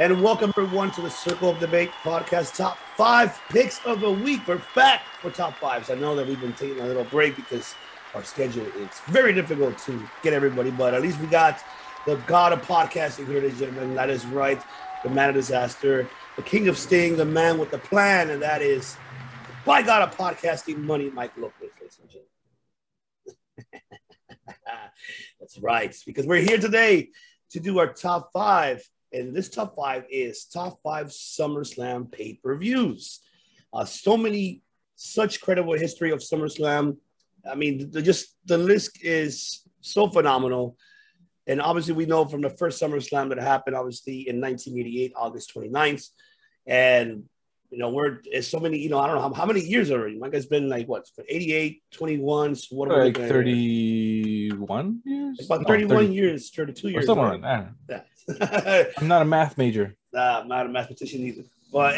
And welcome everyone to the Circle of Debate podcast. Top five picks of the week. We're back for top fives. I know that we've been taking a little break because our schedule is very difficult to get everybody, but at least we got the god of podcasting here, ladies and gentlemen. That is right, the man of disaster, the king of sting, the man with the plan, and that is by God of podcasting money, Mike Lopez, ladies and gentlemen. That's right, because we're here today to do our top five and this top five is top five SummerSlam pay per views. Uh, so many, such credible history of SummerSlam. I mean, the, just the list is so phenomenal. And obviously, we know from the first SummerSlam that happened, obviously, in 1988, August 29th. And, you know, we're, it's so many, you know, I don't know how, how many years already. Mike has been like, what, 88, 21, so what are like we 31 years? About 31 30, years, 32 years. Or somewhere right? Yeah. I'm not a math major. Nah, I'm not a mathematician either. But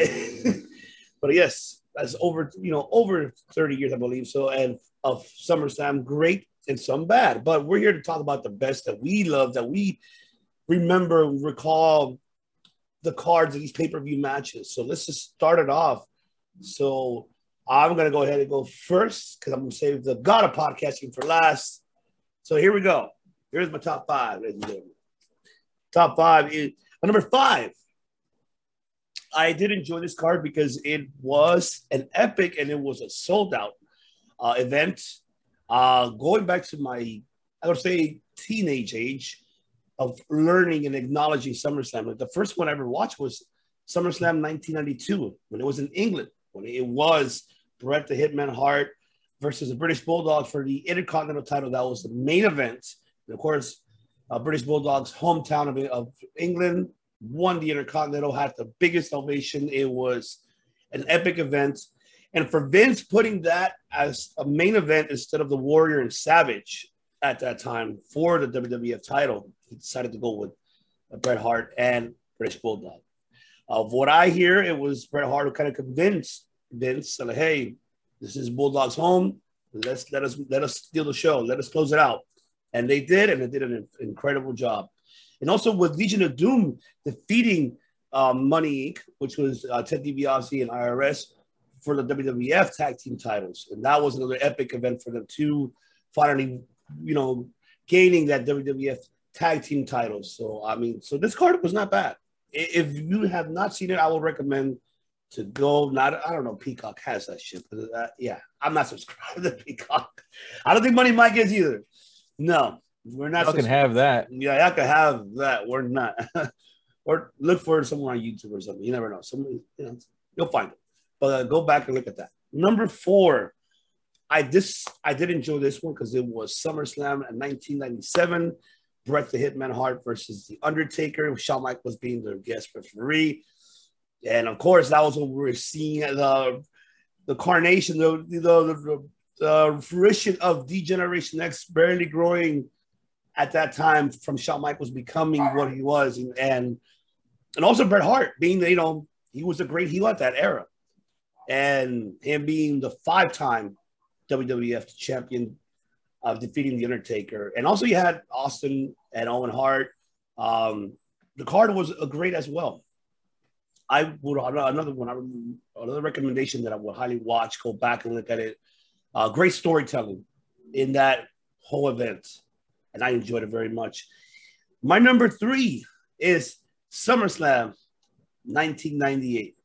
but yes, that's over you know over 30 years, I believe. So and of SummerSlam, great and some bad. But we're here to talk about the best that we love, that we remember, recall the cards of these pay-per-view matches. So let's just start it off. So I'm gonna go ahead and go first because I'm gonna save the god of podcasting for last. So here we go. Here's my top five, ladies and gentlemen top five is uh, number five. I did enjoy this card because it was an epic and it was a sold out uh, event. Uh, going back to my, I would say, teenage age of learning and acknowledging SummerSlam. Like the first one I ever watched was SummerSlam 1992 when it was in England, when it was Bret the Hitman Hart versus the British Bulldog for the Intercontinental title. That was the main event. And of course, uh, British Bulldogs, hometown of, of England, won the Intercontinental, had the biggest ovation. It was an epic event. And for Vince putting that as a main event instead of the Warrior and Savage at that time for the WWF title, he decided to go with Bret Hart and British Bulldog. Of what I hear, it was Bret Hart who kind of convinced Vince, like, "Hey, this is Bulldog's home. Let's let us let us steal the show. Let us close it out." And they did, and they did an incredible job. And also with Legion of Doom defeating um, Money Inc., which was uh, Ted DiBiase and IRS for the WWF tag team titles. And that was another epic event for them too, finally, you know, gaining that WWF tag team titles. So, I mean, so this card was not bad. If you have not seen it, I would recommend to go. Not, I don't know, Peacock has that shit, but uh, yeah, I'm not subscribed to Peacock. I don't think Money Mike is either. No, we're not. You can have that. Yeah, I can have that. We're not. or look for it somewhere on YouTube or something. You never know. Somebody, you know, you'll find it. But uh, go back and look at that. Number four, I this I did enjoy this one because it was SummerSlam in 1997. Bret the Hitman Hart versus The Undertaker. Shawn Michaels was being the guest referee. And of course, that was what we were seeing the the carnation, the, the, the, the fruition of D-Generation X barely growing at that time from Shawn Michaels becoming what he was, and and, and also Bret Hart being you know he was a great heel at that era, and him being the five-time WWF champion, of defeating the Undertaker, and also you had Austin and Owen Hart. Um, the card was a great as well. I would another one, another recommendation that I would highly watch. Go back and look at it uh, great storytelling in that whole event, and I enjoyed it very much. My number three is SummerSlam 1998.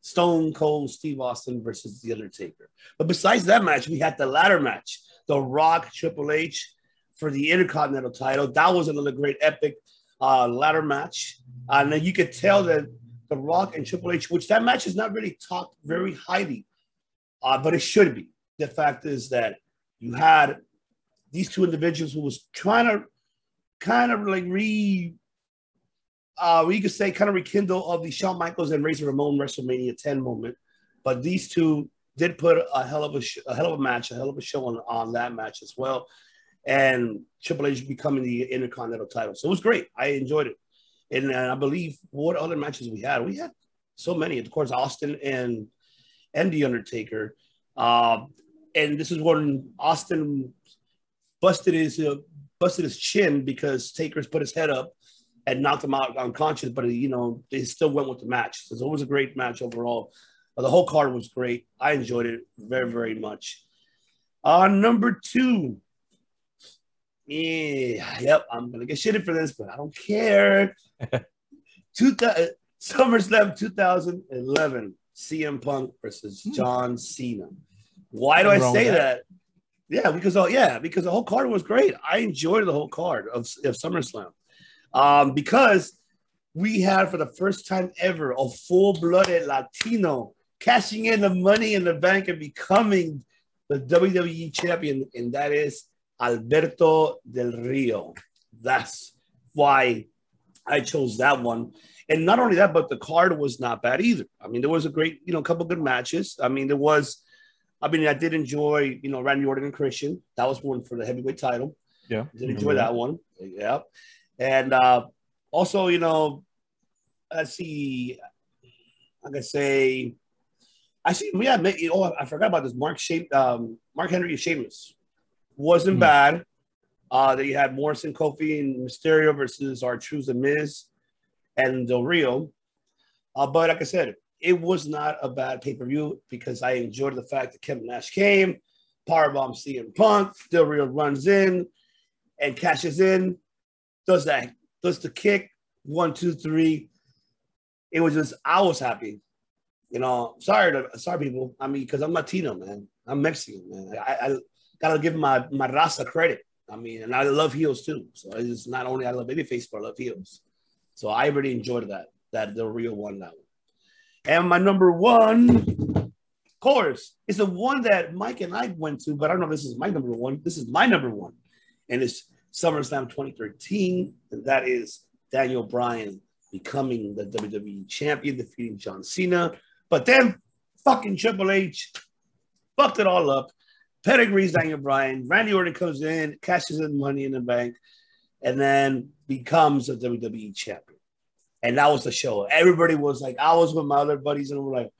Stone Cold Steve Austin versus The Undertaker. But besides that match, we had the ladder match, The Rock Triple H for the Intercontinental title. That was another great epic uh, ladder match. Uh, and then you could tell that The Rock and Triple H, which that match is not really talked very highly, uh, but it should be the fact is that you had these two individuals who was trying to kind of like re uh we could say kind of rekindle of the Shawn Michaels and Razor Ramon WrestleMania 10 moment. But these two did put a hell of a, sh- a hell of a match, a hell of a show on, on that match as well. And Triple H becoming the Intercontinental title. So it was great. I enjoyed it. And uh, I believe what other matches we had? We had so many. Of course, Austin and and The Undertaker. Uh, and this is when Austin busted his uh, busted his chin because Taker's put his head up, and knocked him out unconscious, but you know they still went with the match. So it was a great match overall. But the whole card was great. I enjoyed it very very much. Uh, number two. Yeah, yep, I'm gonna get shitted for this, but I don't care. Two th- SummerSlam 2011, CM Punk versus Hmm. John Cena. Why do I say with that? Yeah, because oh yeah, because the whole card was great. I enjoyed the whole card of, of SummerSlam. Um, because we had for the first time ever a full-blooded Latino cashing in the money in the bank and becoming the WWE champion, and that is Alberto Del Rio. That's why I chose that one. And not only that, but the card was not bad either. I mean, there was a great, you know, a couple good matches. I mean, there was, I mean, I did enjoy, you know, Randy Orton and Christian. That was one for the heavyweight title. Yeah. Did enjoy that one. Yeah. And uh also, you know, let's see, I can say, I see, yeah, ma- oh, I forgot about this. Mark Shame, um, Mark Henry and Sheamus wasn't Hmm. bad. Uh, that you had Morrison, Kofi, and Mysterio versus R-Truth and Miz and Del Rio. Uh, but like I said, it was not a bad pay per view because I enjoyed the fact that Kevin Nash came, powerbomb CM Punk, Del Rio runs in and cashes in, does that, does the kick, one, two, three. It was just, I was happy. You know, sorry, to, sorry, people. I mean, because I'm Latino, man. I'm Mexican, man. I, I gotta give my my raza credit. I mean, and I love heels too. So it's not only I love babyface, but I love heels. So I really enjoyed that. That the real one that one. And my number one, course, is the one that Mike and I went to, but I don't know if this is my number one. This is my number one, and it's SummerSlam 2013, and that is Daniel Bryan becoming the WWE champion, defeating John Cena. But then fucking Triple H fucked it all up. Pedigrees Daniel Bryan. Randy Orton comes in, cashes in money in the bank, and then becomes a WWE champion. And that was the show. Everybody was like, I was with my other buddies, and we're like,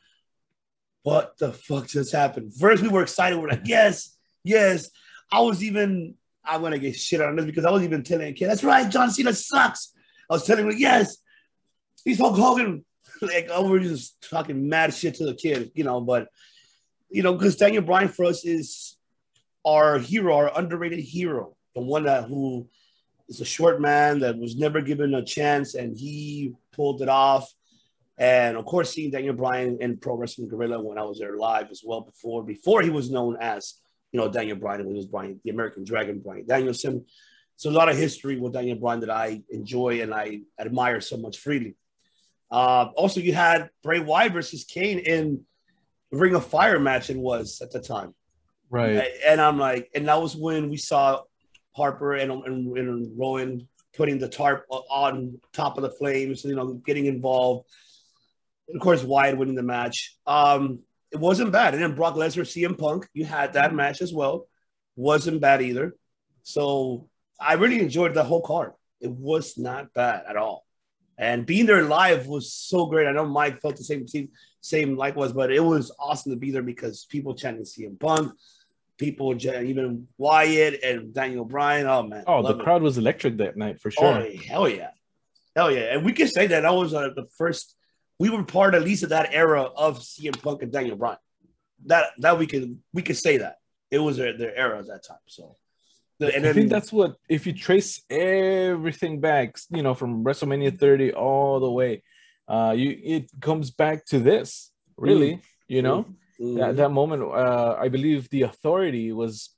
what the fuck just happened? First, we were excited. We're like, yes, yes. I was even, I'm gonna get shit on this because I was even telling a kid, that's right, John Cena sucks. I was telling him, yes, he's Hulk Hogan. Like, oh, we're just talking mad shit to the kid, you know, but you know, because Daniel Bryan for us is our hero, our underrated hero, the one that who is a short man that was never given a chance, and he pulled it off. And of course, seeing Daniel Bryan in Pro Wrestling Guerrilla when I was there live as well before before he was known as you know Daniel Bryan when he was Bryan, the American Dragon Bryan Danielson. So a lot of history with Daniel Bryan that I enjoy and I admire so much freely. Uh, also, you had Bray Wyatt versus Kane in Ring of Fire match. It was at the time, Right. and I'm like, and that was when we saw Harper and, and, and Rowan putting the tarp on top of the flames, you know, getting involved. And of course, Wyatt winning the match. Um, it wasn't bad. And then Brock Lesnar, CM Punk, you had that match as well. Wasn't bad either. So I really enjoyed the whole card. It was not bad at all. And being there live was so great. I know Mike felt the same same likewise, but it was awesome to be there because people chanting CM Punk, people even Wyatt and Daniel Bryan. Oh man, Oh, the it. crowd was electric that night for sure. Oh hell yeah, hell yeah! And we can say that that was uh, the first. We were part at least of that era of CM Punk and Daniel Bryan. That that we could we could say that it was their, their era at that time. So, the, and I think that's what if you trace everything back, you know, from WrestleMania 30 all the way, uh, you it comes back to this, really, you know, Mhm. that, that moment. Uh, I believe the authority was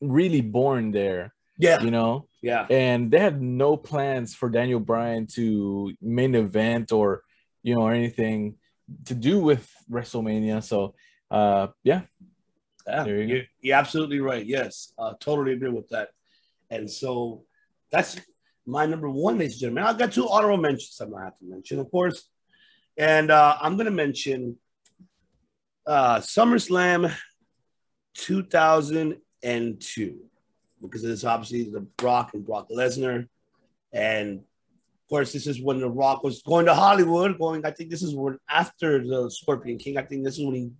really born there, yeah, you know, yeah, and they had no plans for Daniel Bryan to main event or you know or anything to do with WrestleMania. So, uh, yeah, yeah. There you go. You're, absolutely right. Yes, uh, totally agree with that. And so that's my number one, ladies and gentlemen. I've got two honorable mentions I'm gonna have to mention, of course, and uh, I'm gonna mention uh, SummerSlam 2002 because it's obviously the Brock and Brock Lesnar, and of course this is when the Rock was going to Hollywood. Going, I think this is when after the Scorpion King. I think this is when he.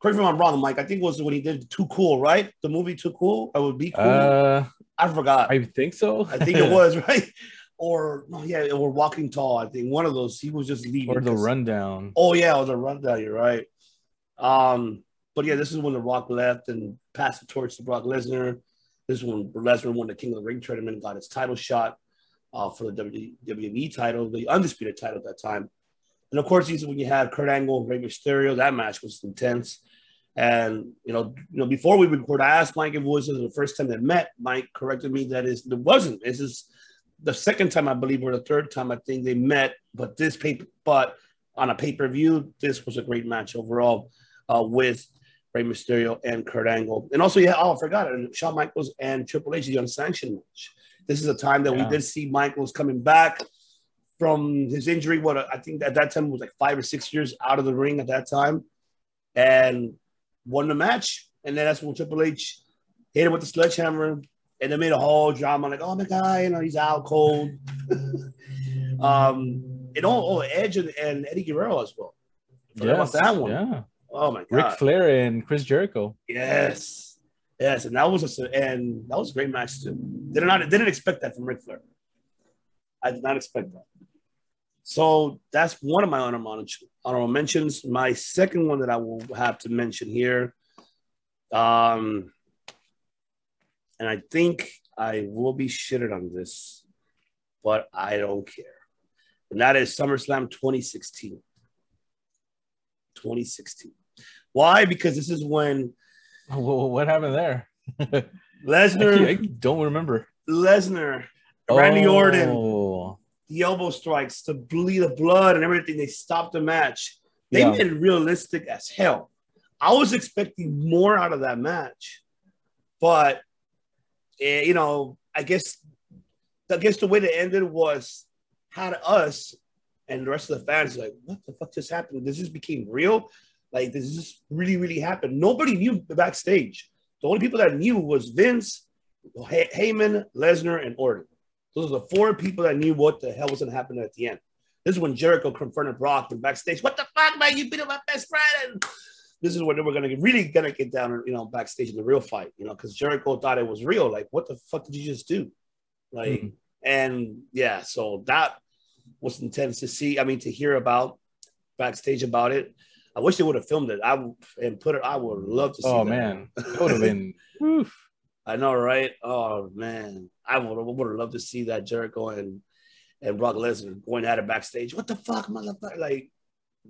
Correct me if I'm wrong, Mike. I think it was when he did Too Cool, right? The movie Too Cool. I would be cool. uh, I forgot. I, think so. I think it was right. or no, yeah, or Walking Tall. I think one of those. He was just leaving. Or the rundown. Oh yeah, or the rundown. You're right. Um, but yeah, this is when the Rock left and passed the torch to Brock Lesnar. This is when Lesnar won the King of the Ring tournament, and got his title shot uh, for the WWE title, the undisputed title at that time. And of course, these when you had Kurt Angle and Rey Mysterio. That match was intense. And you know, you know, before we record, I asked Mike if it was the first time they met. Mike corrected me that is it wasn't. This is the second time I believe, or the third time I think they met. But this paper, but on a pay per view, this was a great match overall uh, with Rey Mysterio and Kurt Angle. And also, yeah, oh, I forgot it. Shawn Michaels and Triple H, the unsanctioned match. This is a time that Yeah. we did see Michaels coming back from his injury. What I think at that time was like five or six years out of the ring at that time, and won the match. And then that's when Triple H hit him with the sledgehammer, and they made a whole drama like, "Oh my god, you know he's out cold." um, and oh Edge and, and Eddie Guerrero as well. Forgot about that one. Yeah. Oh my god, Ric Flair and Chris Jericho. yes, yes, and that was a and that was a great match too. Did not didn't expect that from Ric Flair. I did not expect that. So that's one of my honorable honorable mentions. My second one that I will have to mention here, um, and I think I will be shitted on this, but I don't care. And that is SummerSlam 2016. 2016. Why? Because this is when Wh- wh- What happened there? I, I don't remember. Lesnar, Randy Orton, Oh, the elbow strikes, the bleed of blood, and everything. They stopped the match. They Yeah. made it realistic as hell. I was expecting more out of that match, but eh, you know, I guess, I guess the way they ended was had us and the rest of the fans like, what the fuck just happened? This just became real. Like, this just really, really happened. Nobody knew the backstage. The only people that knew was Vince, Hey- Heyman, Lesnar, and Orton. Those are the four people that knew what the hell was going to happen at the end. This is when Jericho confronted Brock from backstage. What the fuck, man? You beat up my best friend. And this is when they were going to really going to get down, you know, backstage in the real fight, you know, because Jericho thought it was real. Like, what the fuck did you just do? Like, Mhm. and yeah, so that was intense to see. I mean, to hear about backstage about it. I wish they would have filmed it. I would and put it. I would love to see. oh that. man, would have been. I know, right? Oh man, I would would have loved to see that Jericho and and Brock Lesnar going at it backstage. What the fuck, motherfucker? Like,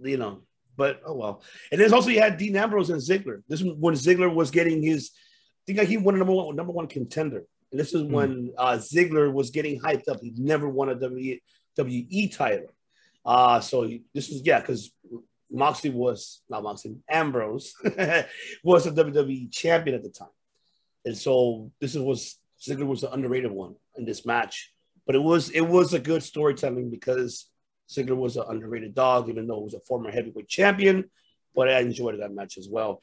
you know. But oh well. And there's also you had Dean Ambrose and Ziggler. This is when Ziggler was getting his. I think like he won a number one number one contender. And this is when uh, Ziggler was getting hyped up. He never won a WWE title. Uh, so this is yeah, because Moxley was not Moxley, Ambrose was a WWE champion at the time. And so this is, was Ziggler was the underrated one in this match. But it was it was a good storytelling because Ziggler was an underrated dog, even though he was a former heavyweight champion. But I enjoyed that match as well.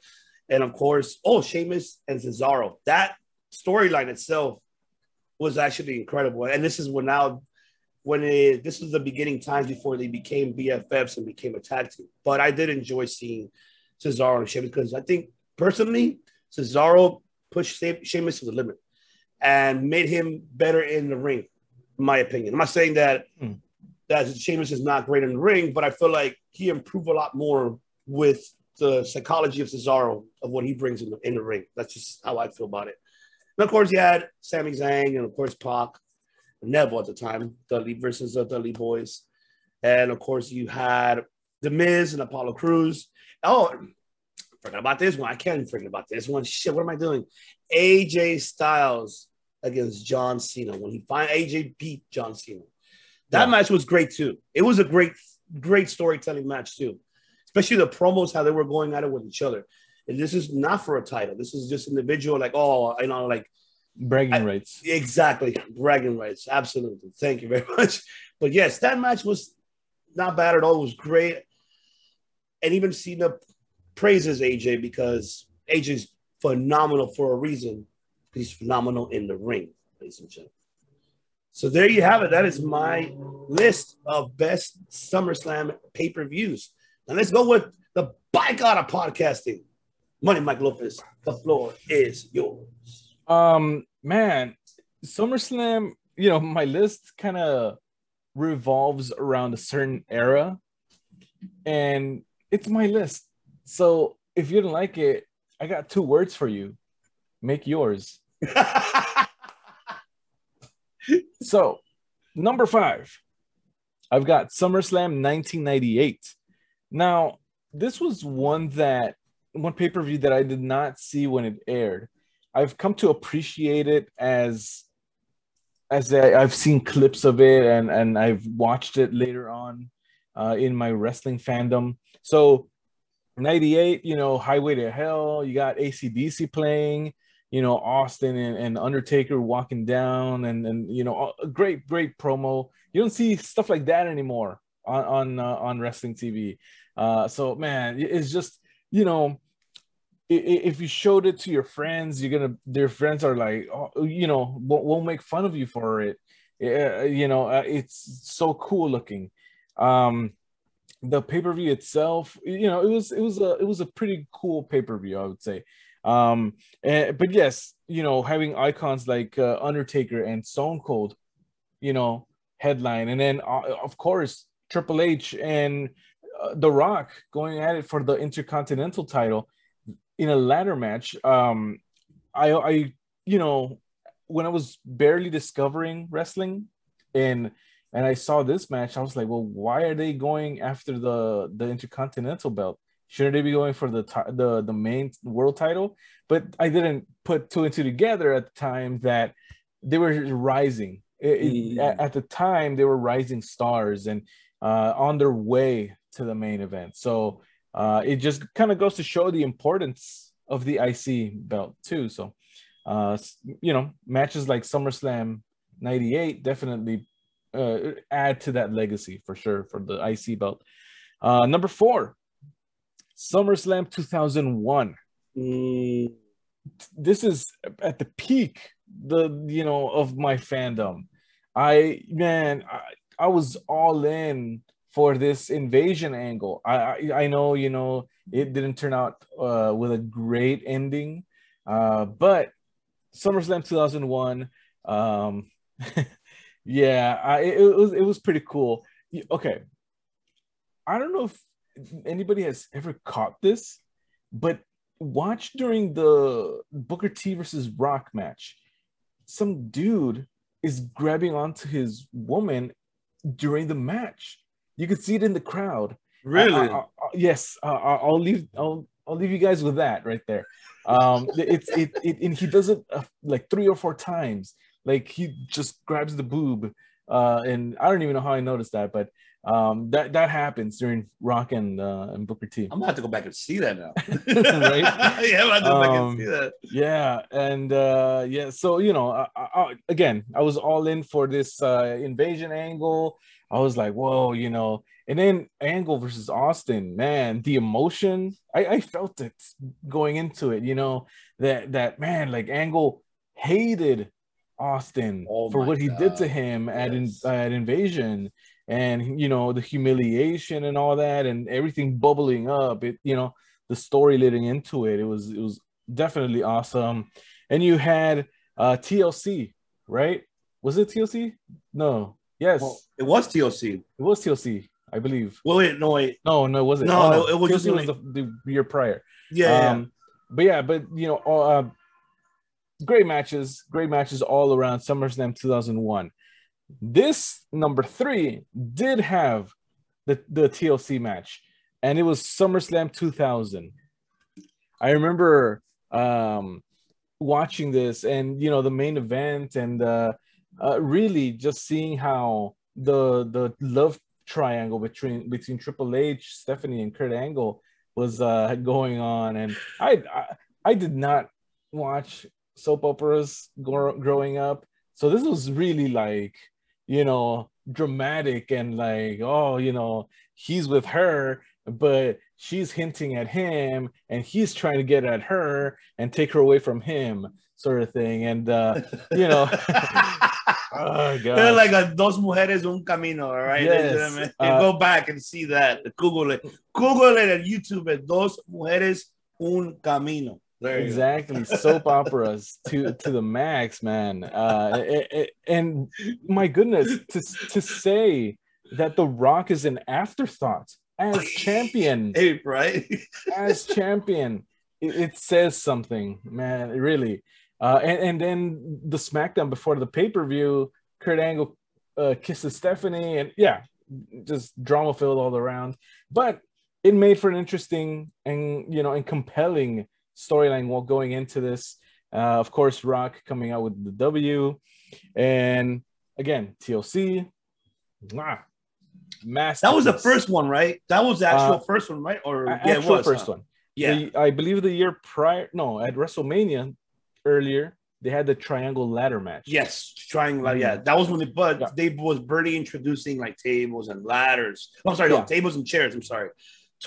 And of course, oh, Sheamus and Cesaro. That storyline itself was actually incredible. And this is when now when it this is the beginning times before they became BFFs and became a tag team. But I did enjoy seeing Cesaro and Sheamus because I think personally, Cesaro pushed She- Sheamus to the limit and made him better in the ring, in my opinion. I'm not saying that Hmm. that Sheamus is not great in the ring, but I feel like he improved a lot more with the psychology of Cesaro of what he brings in the, in the ring. That's just how I feel about it. And of course, you had Sami Zayn and of course Pac, Neville at the time, Dudley versus the Dudley Boys, and of course you had The Miz and Apollo Crews. Oh, forgot about this one. I can't forget about this one. Shit, what am I doing? AJ Styles against John Cena when he finally AJ beat John Cena. That Yeah. match was great too. It was a great, great storytelling match too, especially the promos how they were going at it with each other. And this is not for a title. This is just individual, like oh, you know, like bragging I- rights. Exactly. Bragging rights. Absolutely. Thank you very much. But yes, that match was not bad at all. It was great. And even Cena praises AJ because AJ's phenomenal for a reason. He's phenomenal in the ring, ladies and gentlemen. So there you have it. That is my list of best SummerSlam pay-per-views. Now let's go with the bike out of podcasting. Money Mike Lopez, the floor is yours. Um, man, SummerSlam you know, my list kind of revolves around a certain era, and it's my list. So if you don't like it, I got two words for you. Make yours. so, number five, I've got SummerSlam 1998. Now, this was one that one pay per view that I did not see when it aired. I've come to appreciate it as as I, have seen clips of it and and I've watched it later on uh, in my wrestling fandom. So 98, you know, Highway to Hell, you got ACDC playing, you know, Austin and, and Undertaker walking down and and you know, a great great promo. You don't see stuff like that anymore on on uh, on wrestling TV. Uh, so man, it's just you know if you showed it to your friends, you're gonna their friends are like, oh, you know, won't, won't make fun of you for it. Uh, you know, uh, it's so cool looking. Um, the pay per view itself, you know, it was it was a it was a pretty cool pay per view, I would say. Um, and, but yes, you know, having icons like uh, Undertaker and Stone Cold, you know, headline, and then uh, of course Triple H and uh, The Rock going at it for the Intercontinental title in a ladder match, um, I, I, you know, when I was barely discovering wrestling, and and I saw this match, I was like, well, why are they going after the the intercontinental belt? Shouldn't they be going for the the the main world title? But I didn't put two and two together at the time that they were rising. It, at, at, the time, they were rising stars and uh, on their way to the main event. So uh, it just kind of goes to show the importance of the IC belt too. So, uh, you know, matches like SummerSlam '98 definitely uh, add to that legacy for sure for the IC belt. Uh, number four, SummerSlam 2001. Mm. This is at the peak, the you know of my fandom. I man, I, I was all in for this invasion angle. I, I, I know you know it didn't turn out uh, with a great ending, uh, but SummerSlam 2001, um, yeah, I, it, it was it was pretty cool. Okay, I don't know if anybody has ever caught this, but watch during the Booker T versus Rock match, some dude is grabbing onto his woman during the match you could see it in the crowd. Really? I, I, I, yes. I'll leave. I'll I'll leave you guys with that right there. Um, it's it, it and he does it uh, like three or four times. Like he just grabs the boob, uh, and I don't even know how I noticed that, but um, that that happens during Rock and uh, and Booker T. I'm gonna have to go back and see that now. right? yeah, I'm gonna um, see that. Yeah, and uh, yeah, so you know, I, I, again, I was all in for this uh, invasion angle. I was like, whoa, you know. And then Angle versus Austin, man, the emotion, I, I felt it going into it, you know, that that man, like Angle hated Austin oh for what he did to him yes. at in, at Invasion and you know the humiliation and all that and everything bubbling up it you know the story leading into it it was it was definitely awesome. And you had uh tlc right? Was it tlc no. Yes. Well, it was tlc it was tlc i believe. Well wait no it no no it? Wasn't no, oh, no. it was TLC just was the, the, year prior. Yeah, um, yeah but yeah but you know uh, great matches great matches all around summerslam 2001 this number three did have the, the TLC match, and it was SummerSlam 2000. I remember um, watching this, and you know the main event, and uh, uh, really just seeing how the the love triangle between between Triple H, Stephanie, and Kurt Angle was uh, going on, and I, I I did not watch soap operas growing up, so this was really like you know, dramatic and like, oh, you know, he's with her, but she's hinting at him and he's trying to get at her and take her away from him, sort of thing. And, uh, you know, oh, God. like a dos mujeres un camino, all right? Yes. And uh, go back and see that. Google it. Google it at YouTube dos mujeres un camino. There exactly. Soap operas to to the max man. Uh it- it- and my goodness to to say that the rock is an afterthought as champion. Hey, right? as champion. It, it says something man really. Uh and, and then the smackdown before the pay-per-view kurt angle uh kisses stephanie and yeah just drama filled all around. But it made for an interesting and you know and compelling storyline while going into this uh of course rock coming out with the w and again tlc mwah, That was the first one, right? That was the actual Uh, first one, right? Or yeah, it actual was first huh? one Yeah, The- I believe the year prior, no, at WrestleMania earlier, they had the triangle ladder match. yes, trying like yeah. That was when they but Mm-hmm. Yeah. they was Birdie introducing like tables and ladders. Oh, I'm sorry, no tables and chairs. I'm sorry,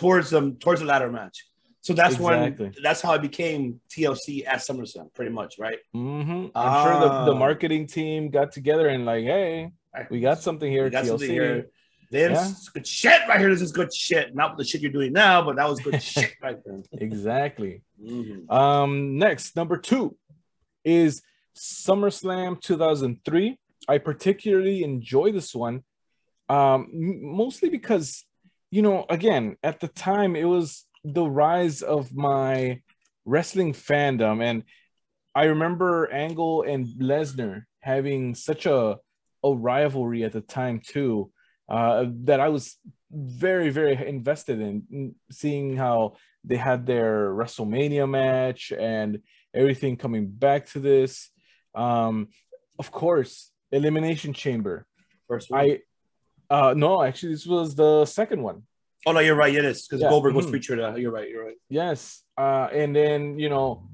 towards them towards the ladder match. So that's Exactly. when that's how I became TLC at SummerSlam, pretty much, right? hmm I'm sure the, the Ah. marketing team got together and like, hey, we got something here, We got TLC. something here. This Yeah. is good shit right here. This is good shit. Not the shit you're doing now, but that was good shit right then. Exactly. Mhm. Um, next, number two is SummerSlam 2003. I particularly enjoy this one, um, mostly because, you know, again, at the time it was the rise of my wrestling fandom, and I remember Angle and Lesnar having such a a rivalry at the time too, uh, that I was very very invested in in seeing how they had their WrestleMania match and everything coming back to this. Um, of course, Elimination Chamber. First one. I uh no, actually this was the second one. Oh no, you're right. It is because Yeah, Goldberg was mhm. featured. Uh, you're right. You're right. Yes. Uh and then, you know,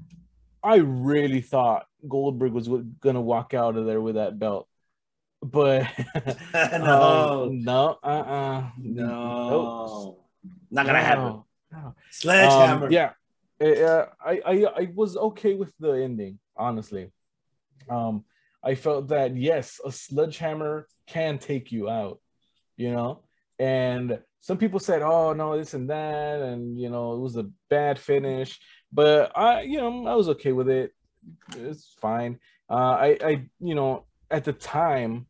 I really thought Goldberg was gonna walk out of there with that belt. But no, um, no, uh-uh. no, not gonna happen. No. Sledgehammer. Um, yeah, Uh, I, I I was okay with the ending, honestly. Um, I felt that yes, a sledgehammer can take you out, you know. And some people said, "Oh no, this and that," and you know, it was a bad finish. But I, you know, I was okay with it. It's fine. Uh, I, I, you know, at the time,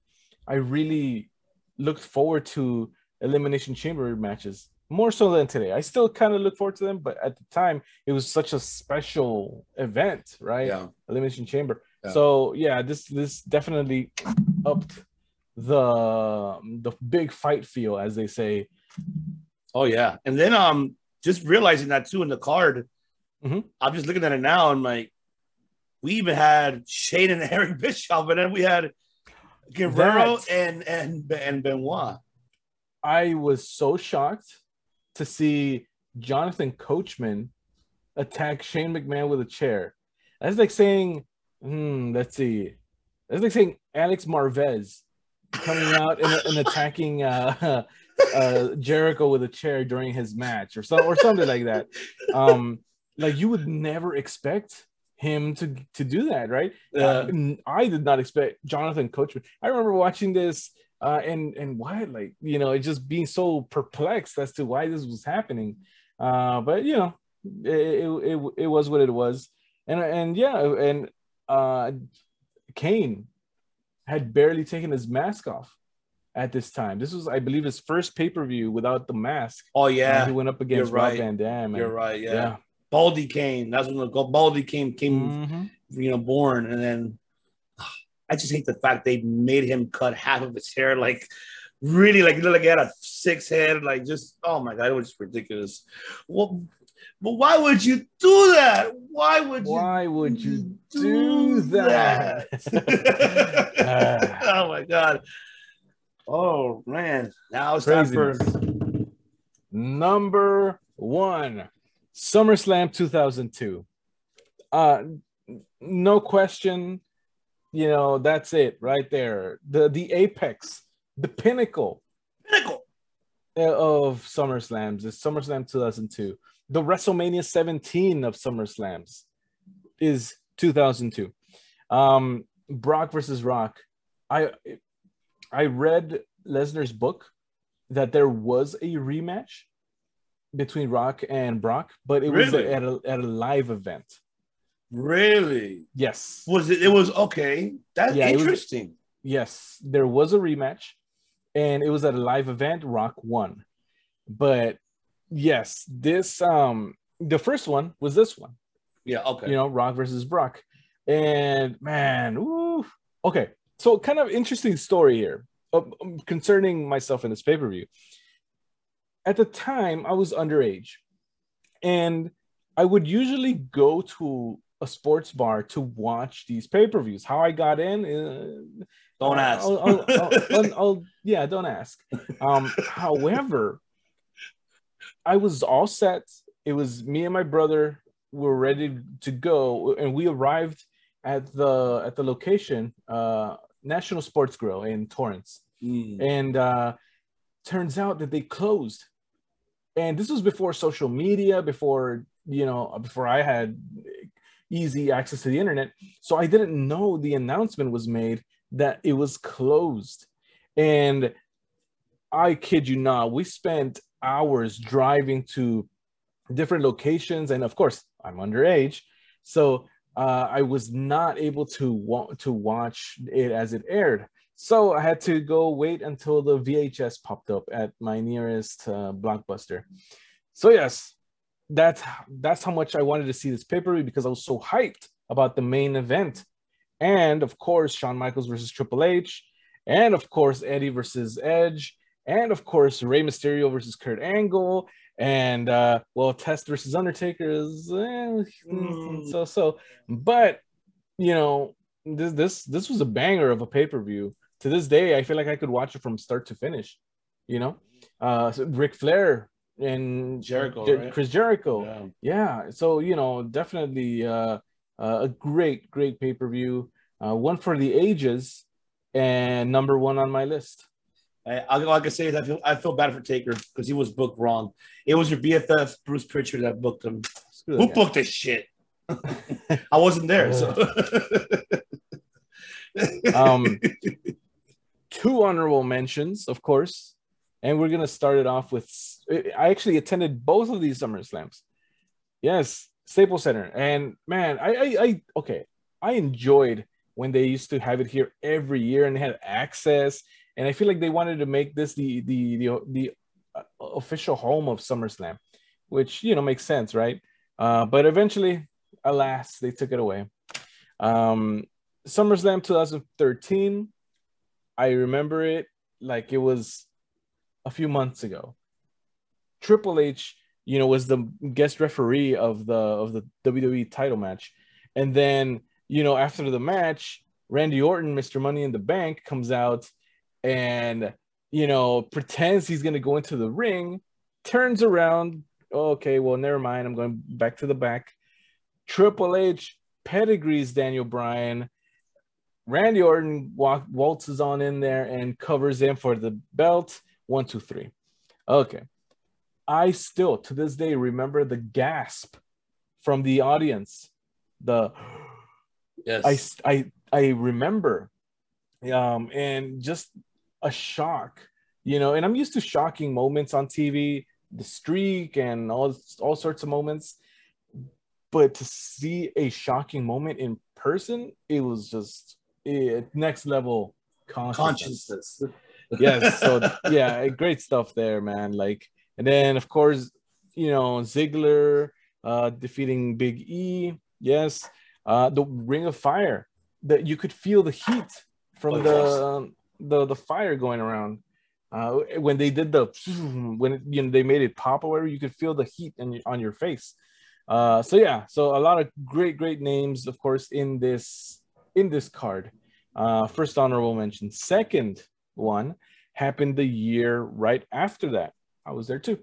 I really looked forward to elimination chamber matches more so than today. I still kind of look forward to them, but at the time it was such a special event, right? yeah. Elimination Chamber. Yeah. So yeah, this this definitely upped the the big fight feel, as they say. Oh yeah. And then um, just realizing that too in the card. Mhm. I'm just looking at it now and like, we even had Shane and Eric Bischoff, and then we had Guerrero That- and and and Benoit. I was so shocked to see Jonathan Coachman attack Shane McMahon with a chair. That's like saying, hmm, let's see. That's like saying Alex Marvez coming out and, and attacking uh, uh, Jericho with a chair during his match or so or something like that. Um, like you would never expect him to to do that, right? Uh, I, I did not expect Jonathan Coachman. I remember watching this uh, and and why like you know it just being so perplexed as to why this was happening. Uh, but you know it, it, it, it was what it was, and and yeah, and uh, Kane had barely taken his mask off at this time. This was, I believe, his first pay per view without the mask. oh yeah, he went up against you're Rob right. Van Dam. you're right. Yeah. Yeah. Baldy came. That's when the Baldy came came Mhm. you know born, and then I just hate the fact they made him cut half of his hair like. Really, like, like he had a six head, like just oh my god, it was just ridiculous. Well, but why would you do that? Why would you Why would you do that? that? oh my god. Oh man. Now it's time for Number one, SummerSlam 2002. Uh, no question. You know that's it right there. The the apex, the pinnacle pinnacle. of SummerSlams is SummerSlam 2002. The WrestleMania 17 of SummerSlams is 2002. Um, Brock versus Rock. I I read Lesnar's book that there was a rematch between Rock and Brock, but it was at a at a live event. Really? Yes. Was it? It was okay. That's Yeah, it was- interesting. Yes, there was a rematch, and it was at a live event. Rock won, but yes, this um the first one was this one. yeah. Okay. You know, Rock versus Brock, and man, ooh, okay. So kind of interesting story here uh, concerning myself in this pay per view. At the time, I was underage, and I would usually go to a sports bar to watch these pay per views. How I got in. Uh, Don't ask. I'll, I'll, I'll- I'll- yeah, don't ask. Um, however, I was all set. It was me and my brother were ready to go, and we arrived at the at the location, uh, National Sports Grill in Torrance, Mm. and uh, turns out that they closed. And this was before social media, before you know, before I had easy access to the internet. So I didn't know the announcement was made that it was closed. And I kid you not, we spent hours driving to different locations. And of course, I'm underage. So uh, I was not able to wa- to watch it as it aired. So I had to go wait until the VHS popped up at my nearest uh, blockbuster. So yes, that's that's how much I wanted to see this pay-per-view because I was so hyped about the main event. And of course, Shawn Michaels versus Triple H, and of course, Eddie versus Edge, and of course, Rey Mysterio versus Kurt Angle, and uh, well, Test versus Undertaker is eh, Mm. so so. But you know, this this this was a banger of a pay-per-view. To this day, I feel like I could watch it from start to finish. You know, uh, so Ric Flair and Jericho, Jer- right? Chris Jericho Yeah. yeah so you know definitely uh, uh, a great great pay-per-view uh, one for the ages and number one on my list I, I, all I can say is I feel I feel bad for Taker because he was booked wrong. It was your BFF Bruce Pritchard that booked him. Screw Who booked this shit? I wasn't there, so um two honorable mentions of course and we're gonna start it off with i actually attended both of these summer slams yes staples center and man i i, I okay i enjoyed when they used to have it here every year and had access and i feel like they wanted to make this the the the, the uh, official home of SummerSlam, which you know makes sense, right? Uh, but eventually, alas, they took it away. Um, SummerSlam 2013, I remember it like it was a few months ago. Triple H, you know, was the guest referee of the of the WWE title match, and then you know after the match, Randy Orton, Mr. Money in the Bank, comes out and you know pretends he's gonna go into the ring, turns around. Okay, well, never mind. I'm going back to the back. Triple H pedigrees Daniel Bryan. Randy Orton walk, waltzes on in there and covers him for the belt. One, two, three. Okay. I still, to this day, remember the gasp from the audience. The yes, I, I, I remember, um, and just a shock, you know. And I'm used to shocking moments on TV, the streak, and all all sorts of moments. But to see a shocking moment in person, it was just eh, next level consciousness consciousness. yes so yeah great stuff there man like and then of course you know ziggler uh defeating big e yes uh the ring of fire that you could feel the heat from Oh, the um, the the fire going around uh when they did the when you know they made it pop or whatever you could feel the heat in, on your face uh so yeah so a lot of great great names of course in this in this card uh first honorable mention second one happened the year right after that. I was there too.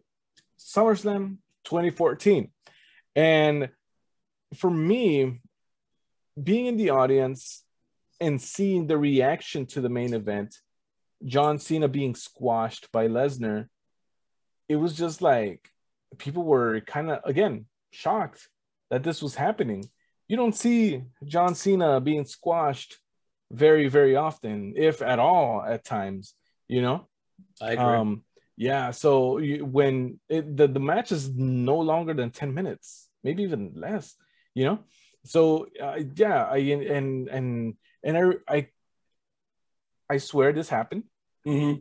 SummerSlam 2014. And for me, being in the audience and seeing the reaction to the main event, John Cena being squashed by Lesnar, it was just like people were kind of, again, shocked that this was happening. You don't see John Cena being squashed very, very often, if at all, at times, you know? I agree. Um, yeah, so you, when it, the, the match is no longer than 10 minutes, maybe even less, you know? so uh, yeah, I and and and I I I swear this happened Mm-hmm.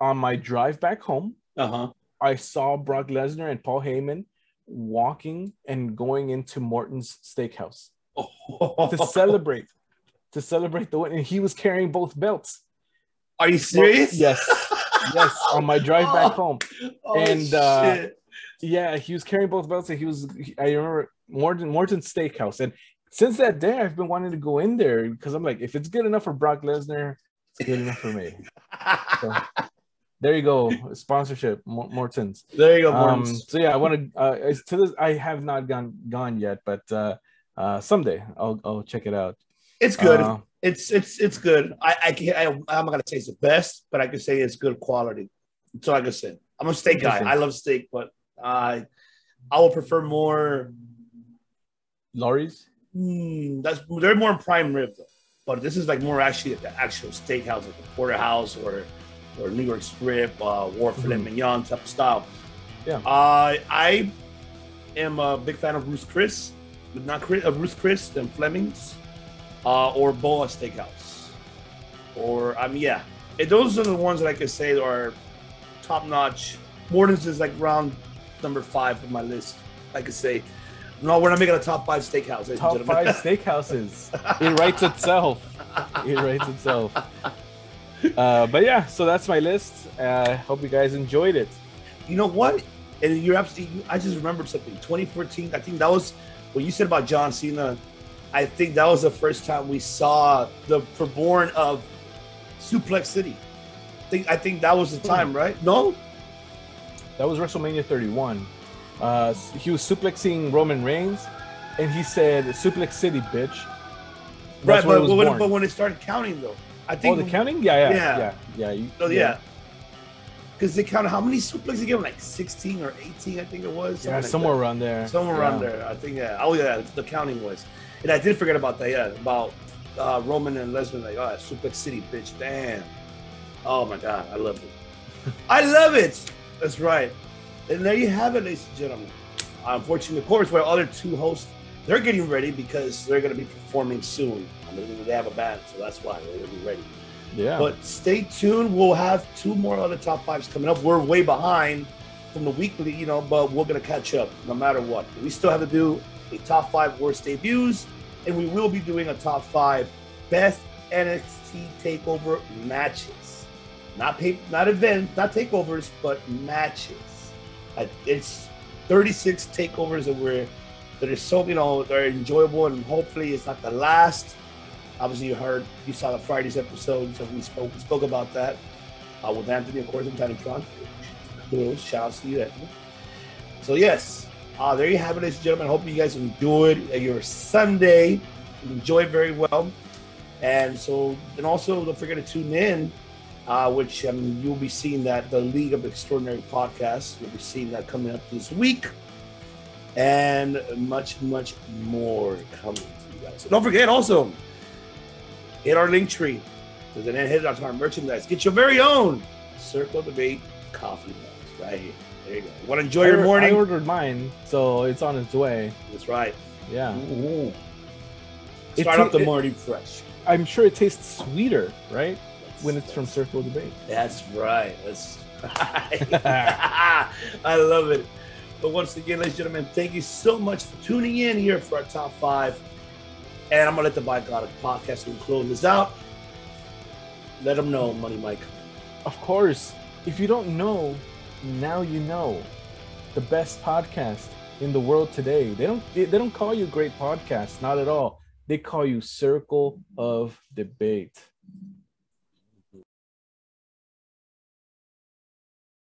on my drive back home. Uh huh. I saw Brock Lesnar and Paul Heyman walking and going into Morton's Steakhouse to celebrate, to celebrate the win. And he was carrying both belts. Are you serious? Yes, yes, on my drive back home. Oh, And, uh. Yeah, he was carrying both belts. And he was. I remember Morton Morton's Steakhouse, and since that day, I've been wanting to go in there because I'm like, if it's good enough for Brock Lesnar, it's good enough for me. So, there you go, sponsorship, Mor- Morton's. there you go, Um, so yeah, I want to. Uh, to this, I have not gone gone yet, but uh, uh, someday I'll I'll check it out. it's good. Uh, it's it's it's good. I I can't. I, I'm not gonna say it's the best, but I can say it's good quality. So like I said, I'm a steak guy. I love steak, but I I will prefer more. Lawry's. Hmm, that's they're more prime rib though. But this is like more actually at the actual steakhouse, like the porterhouse or or New York strip, uh, war filet Mhm. mignon type of style. Yeah. Uh, I am a big fan of Ruth Chris, but not Chris, uh, Ruth Chris and Fleming's, uh, or Boa Steakhouse, or I mean, yeah, And those are the ones that I could say are top notch. Morton's is like round number five of my list. I could say, no, we're not making a top five steakhouse. ladies and Top five steakhouses. It writes itself. It writes itself. Uh, but yeah, so that's my list. Uh, hope you guys enjoyed it. You know what? And you're absolutely. I just remembered something. 2014. I think that was what you said about John Cena. I think that was the first time we saw the reborn of Suplex City. I think I think that was the time, right? No, That was WrestleMania 31. Uh, he was suplexing Roman Reigns, and he said, "Suplex City, bitch." That's right. But, but, when, but when it started counting, though, I think. oh, the counting? Yeah, yeah, Yeah. yeah, yeah. you- Oh yeah. Because they counted how many suplexes they gave him? Like 16 or 18, I think it was. yeah, like somewhere that. around there. Somewhere Yeah. around there. I think, yeah. Oh, yeah, the counting was. And I did forget about that, yeah, about uh, Roman and Lesnar. Like, oh, Suplex City, bitch. Damn. Oh, my God. I love it. I love it. That's right. And there you have it, ladies and gentlemen. Uh, unfortunately, of course, our other two hosts, they're getting ready because they're going to be performing soon. I mean, they have a band, so that's why they're going to be ready. Yeah. But stay tuned. We'll have two more other top fives coming up. We're way behind from the weekly, you know, but we're gonna catch up no matter what. We still have to do a top five worst debuts, and we will be doing a top five best NXT takeover matches. Not pay, not event, not takeovers, but matches. It's 36 takeovers that we're that are so you know they're enjoyable, and hopefully it's not the last. Obviously, you heard, you saw the Friday's episode, so we spoke we spoke about that uh, with Anthony, of course, and Tiny Tron. Shout out to you, Anthony. So yes, uh, there you have it, ladies and gentlemen. Hope you guys enjoyed your Sunday. Enjoy very well, and so and also don't forget to tune in, uh, which um, you'll be seeing that the League of Extraordinary podcast. You'll be seeing that coming up this week, and much much more coming to you guys. So don't forget also hit our link tree. and then hit onto our merchandise. Get your very own Circle Debate coffee mugs right here. There you go. Want to enjoy I, your morning? I ordered mine, so it's on its way. That's right. Yeah. Ooh. Start ta- off the morning fresh. I'm sure it tastes sweeter, right? When it's from Circle of Debate. That's right. That's right. I love it. But once again, ladies and gentlemen, thank you so much for tuning in here for our top five. And I'm gonna let the Bygotic podcast and close this out. Let them know, Money Mike. Of course, if you don't know, now you know. The best podcast in the world today. They don't they they don't call you great podcast, not at all. They call you Circle of Debate.